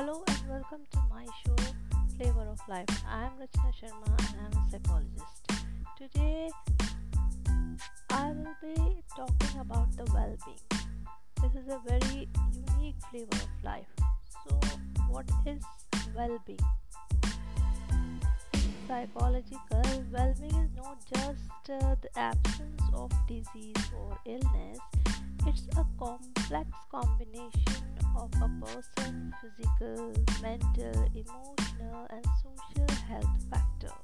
Hello and welcome to my show Flavor of Life. I am Rachna Sharma and I am a psychologist. Today I will be talking about the well being. This is a very unique flavor of life. So, what is well being? In psychological, well being is not just uh, the absence of disease or illness, it's a complex combination of a person's physical, mental, emotional, and social health factor.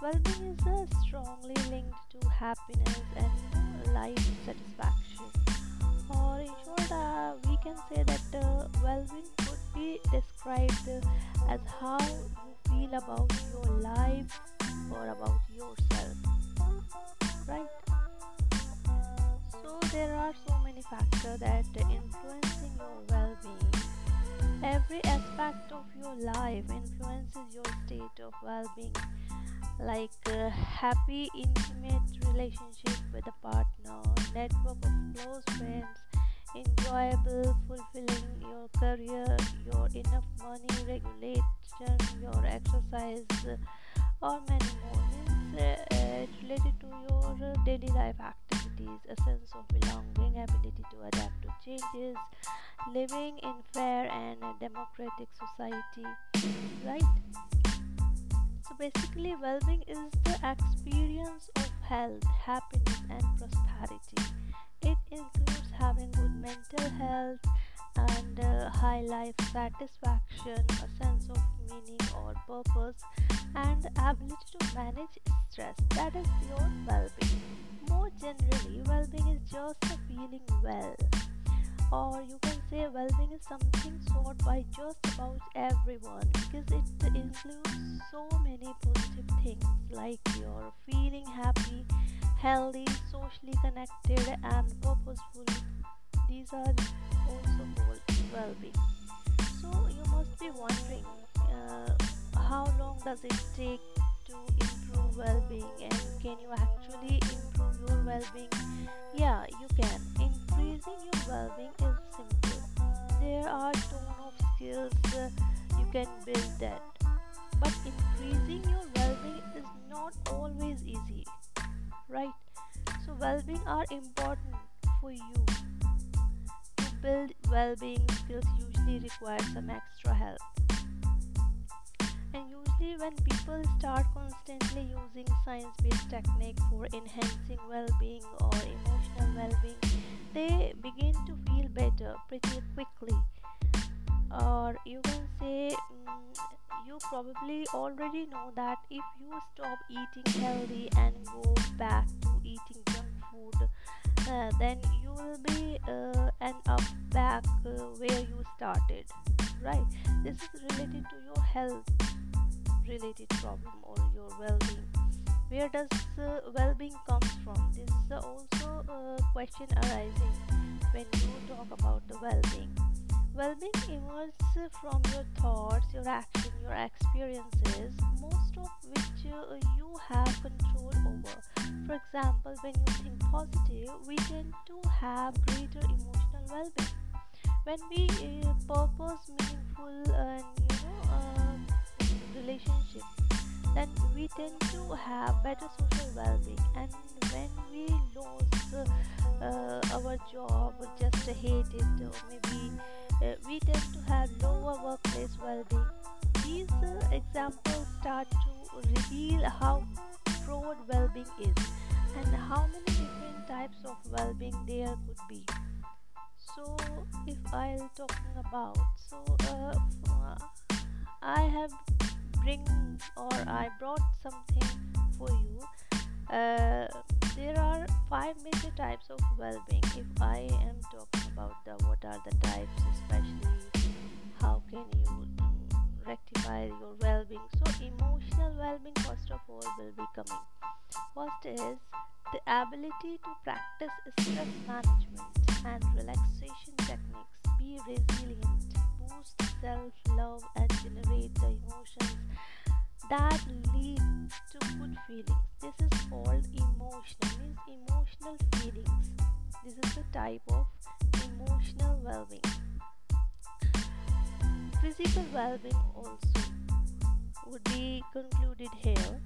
Well-being is uh, strongly linked to happiness and life satisfaction. Or in short, uh, we can say that uh, well-being could be described as how you feel about your life or about yourself. There are so many factors that influencing your well-being. Every aspect of your life influences your state of well-being, like a happy, intimate relationship with a partner, network of close friends, enjoyable, fulfilling your career, your enough money, regulation, your exercise, or many more. Means uh, related to your uh, daily life activities, a sense of belonging, ability to adapt to changes, living in fair and democratic society, right? So basically, well-being is the experience of health, happiness, and prosperity. It includes having good mental health and uh, high life satisfaction, a sense of meaning or purpose, and ability to manage stress. That is your well being. More generally, is just feeling well. Or you can say well being is something sought by just about everyone because it includes so many positive things like you're feeling happy, healthy, socially connected, and purposeful. These are also called well-being. So you must be wondering uh, how long does it take to improve well-being and can you actually improve your well-being? Yeah, you can. Increasing your well-being is simple. There are ton of skills uh, you can build that. But increasing your well-being is not always easy, right? So well-being are important for you To build well-being skills usually require some extra help when people start constantly using science-based technique for enhancing well-being or emotional well-being they begin to feel better pretty quickly. Or you can say mm, you probably already know that if you stop eating healthy and go back to eating junk food uh, then you will be uh, end up back uh, where you started right? This is related to your health related problem or your well-being. Where does uh, well-being comes from? This is also a question arising when you talk about the well-being. Well-being emerges from your thoughts your action your experiences most of which uh, you have control over. For example when you think positive we tend to have greater emotional well-being. When we uh, purpose meaningful and you know uh, relationship then we tend to have better social well-being. And when we lose uh, our job just hate it or maybe uh, we tend to have lower workplace well-being. These uh, examples start to reveal how broad well-being is and how many different types of well-being there could be. So if i'll talking about so uh, i have bring or i brought something for you. Uh, there are five major types of well-being. If i am talking about the what are the types especially how can you rectify your well-being? So emotional well-being first of all will be coming. First is the ability to practice stress management and relaxation techniques. Be resilient boost self-love and generate the emotions that lead to good feelings. This is called emotional means emotional feelings. This is the type of emotional well-being. Physical well-being also would be concluded here.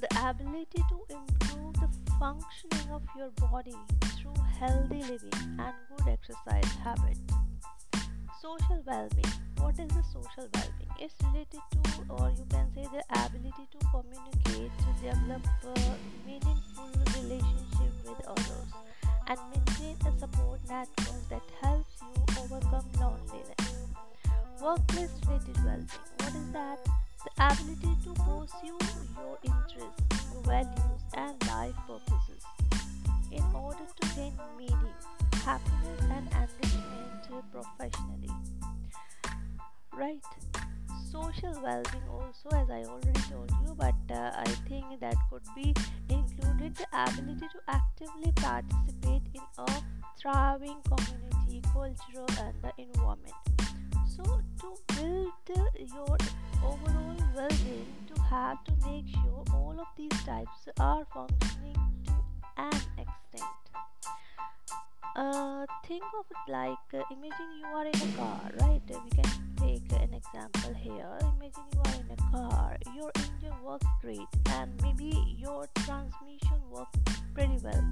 The ability to improve the functioning of your body through healthy living and good exercise habits social well-being. What is the social well-being? It's related to or you can say the ability to communicate to develop a meaningful relationship with others and maintain a support network that helps you overcome loneliness. Workplace related well-being. What is that? The ability to pursue your interests your values and life purposes in order to gain meaning happiness and enrichment professionally. Right. Social well-being also as i already told you but uh, i think that could be included the ability to actively participate in a thriving community cultural and the environment. So to build your overall well-being to have to make sure all of these types are functioning to an extent uh, think of it like uh, imagine you are in a car right? We can take an example here. Imagine you are in a car your engine works great and maybe your transmission works pretty well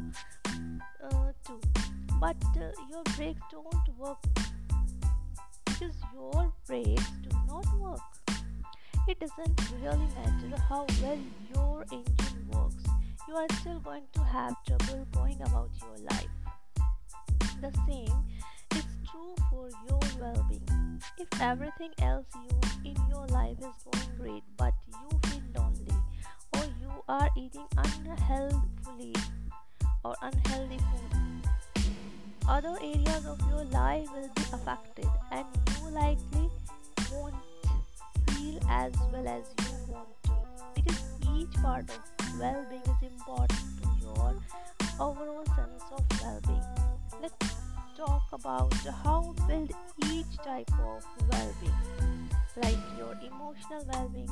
uh, too. But uh, your brakes don't work. Because your brakes do not work. It doesn't really matter how well your engine works. You are still going to have trouble going about your life the same is true for your well-being. If everything else you in your life is going great but you feel lonely or you are eating unhealthfully or unhealthy food other areas of your life will be affected and you likely won't feel as well as you want to. Because each part of well-being is important to your overall sense of well-being let's talk about how build each type of well-being like your emotional well-being.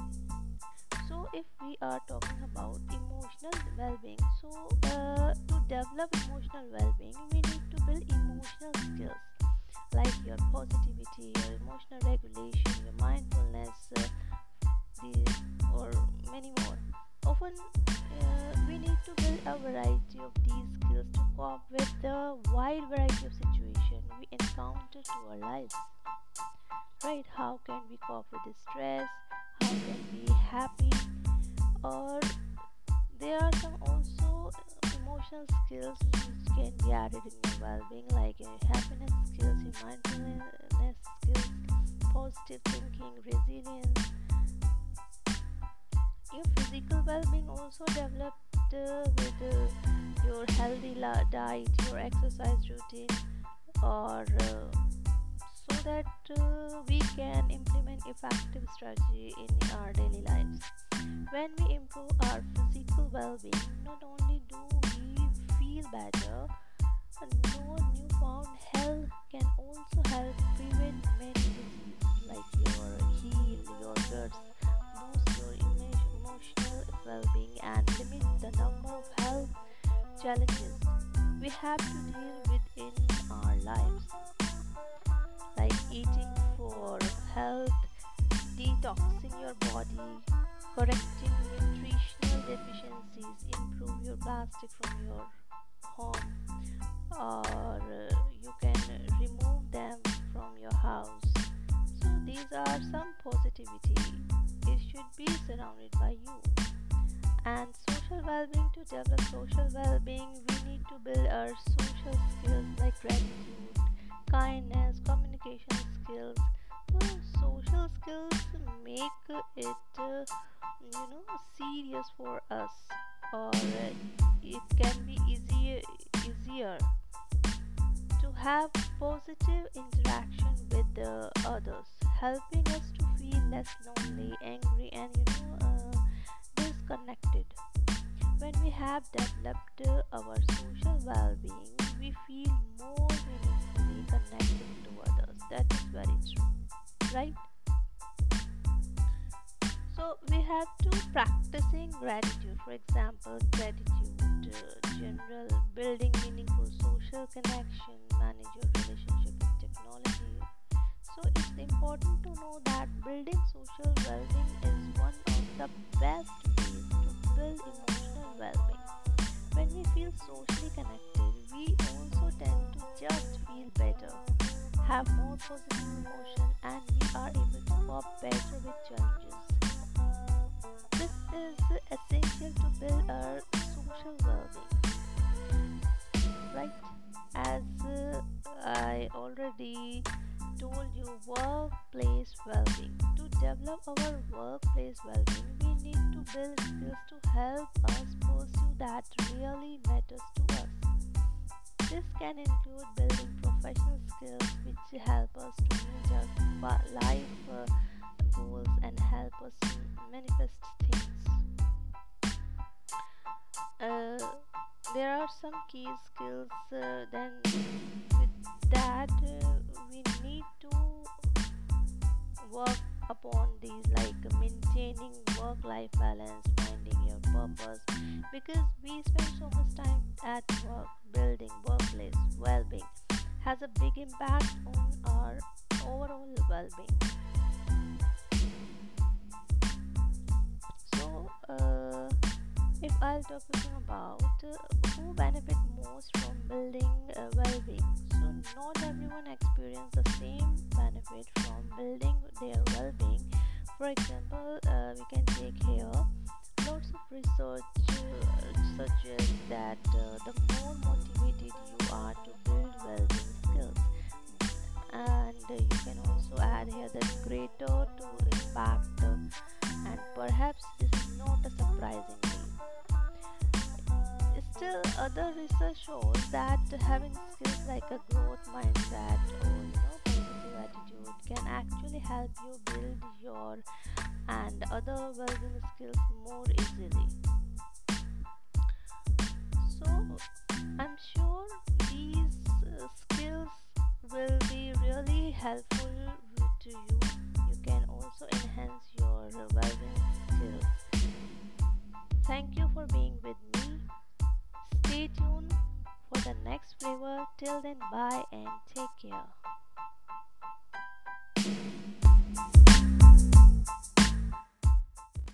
So if we are talking about emotional well-being so uh, to develop emotional well-being we need to build emotional skills like your positivity your emotional regulation your mindfulness uh, or many more often uh, we need to build a variety of these skills to cope with the wide variety of situations we encounter to our lives. Right how can we cope with the stress? How can we be happy? Or there are some also emotional skills which can be added in your well-being like your happiness skills mindfulness skills positive thinking resilience your physical well-being also developed uh, with uh, your healthy diet your exercise routine or uh, so that uh, we can implement effective strategy in our daily lives. When we improve our physical well-being not only do we feel better no newfound health can also help prevent many diseases like your heal your guts well-being and limit the number of health challenges we have to deal with in our lives. Like eating for health detoxing your body correcting nutritional deficiencies improve your plastic from your home or uh, you can remove them from your house. So these are some positivity it should be surrounded by you and social well-being. To develop social well-being we need to build our social skills like gratitude kindness communication skills. So social skills make it uh, you know serious for us or uh, it can be easier easier to have positive interaction with the others helping us to feel less lonely angry and you know uh, disconnected. When we have developed our social well-being we feel more meaningfully connected to others. That is very true right? So we have to practicing gratitude. For example gratitude uh, general building meaningful social connection manage your relationship with technology So it's important to know that building social well-being is one of the best ways to build emotional well-being. When we feel socially connected, we also tend to just feel better, have more positive emotion, and we are able to cope better with challenges. This is essential to build our social well-being, right? As uh, I already told you workplace well-being. To develop our workplace well-being we need to build skills to help us pursue that really matters to us. This can include building professional skills which help us to meet our life uh, goals and help us manifest things. Uh, there are some key skills uh, then that uh, we need to work upon these like maintaining work life balance finding your purpose because we spend so much time at work building workplace well-being has a big impact on our overall well-being. So uh, if i'll talk about uh, experience the same benefit from building their well-being. For example uh, we can take here lots of research uh, suggests that uh, the more motivated you are to build well-being skills. And you can also add here that greater to impact other research shows that having skills like a growth mindset or you know positive attitude can actually help you build your and other well-being skills more easily. So, I'm sure these uh, skills will be really helpful to you. You can also enhance your well-being skills. Thank you for being with me. Stay tuned for the next flavor. Till then, bye and take care.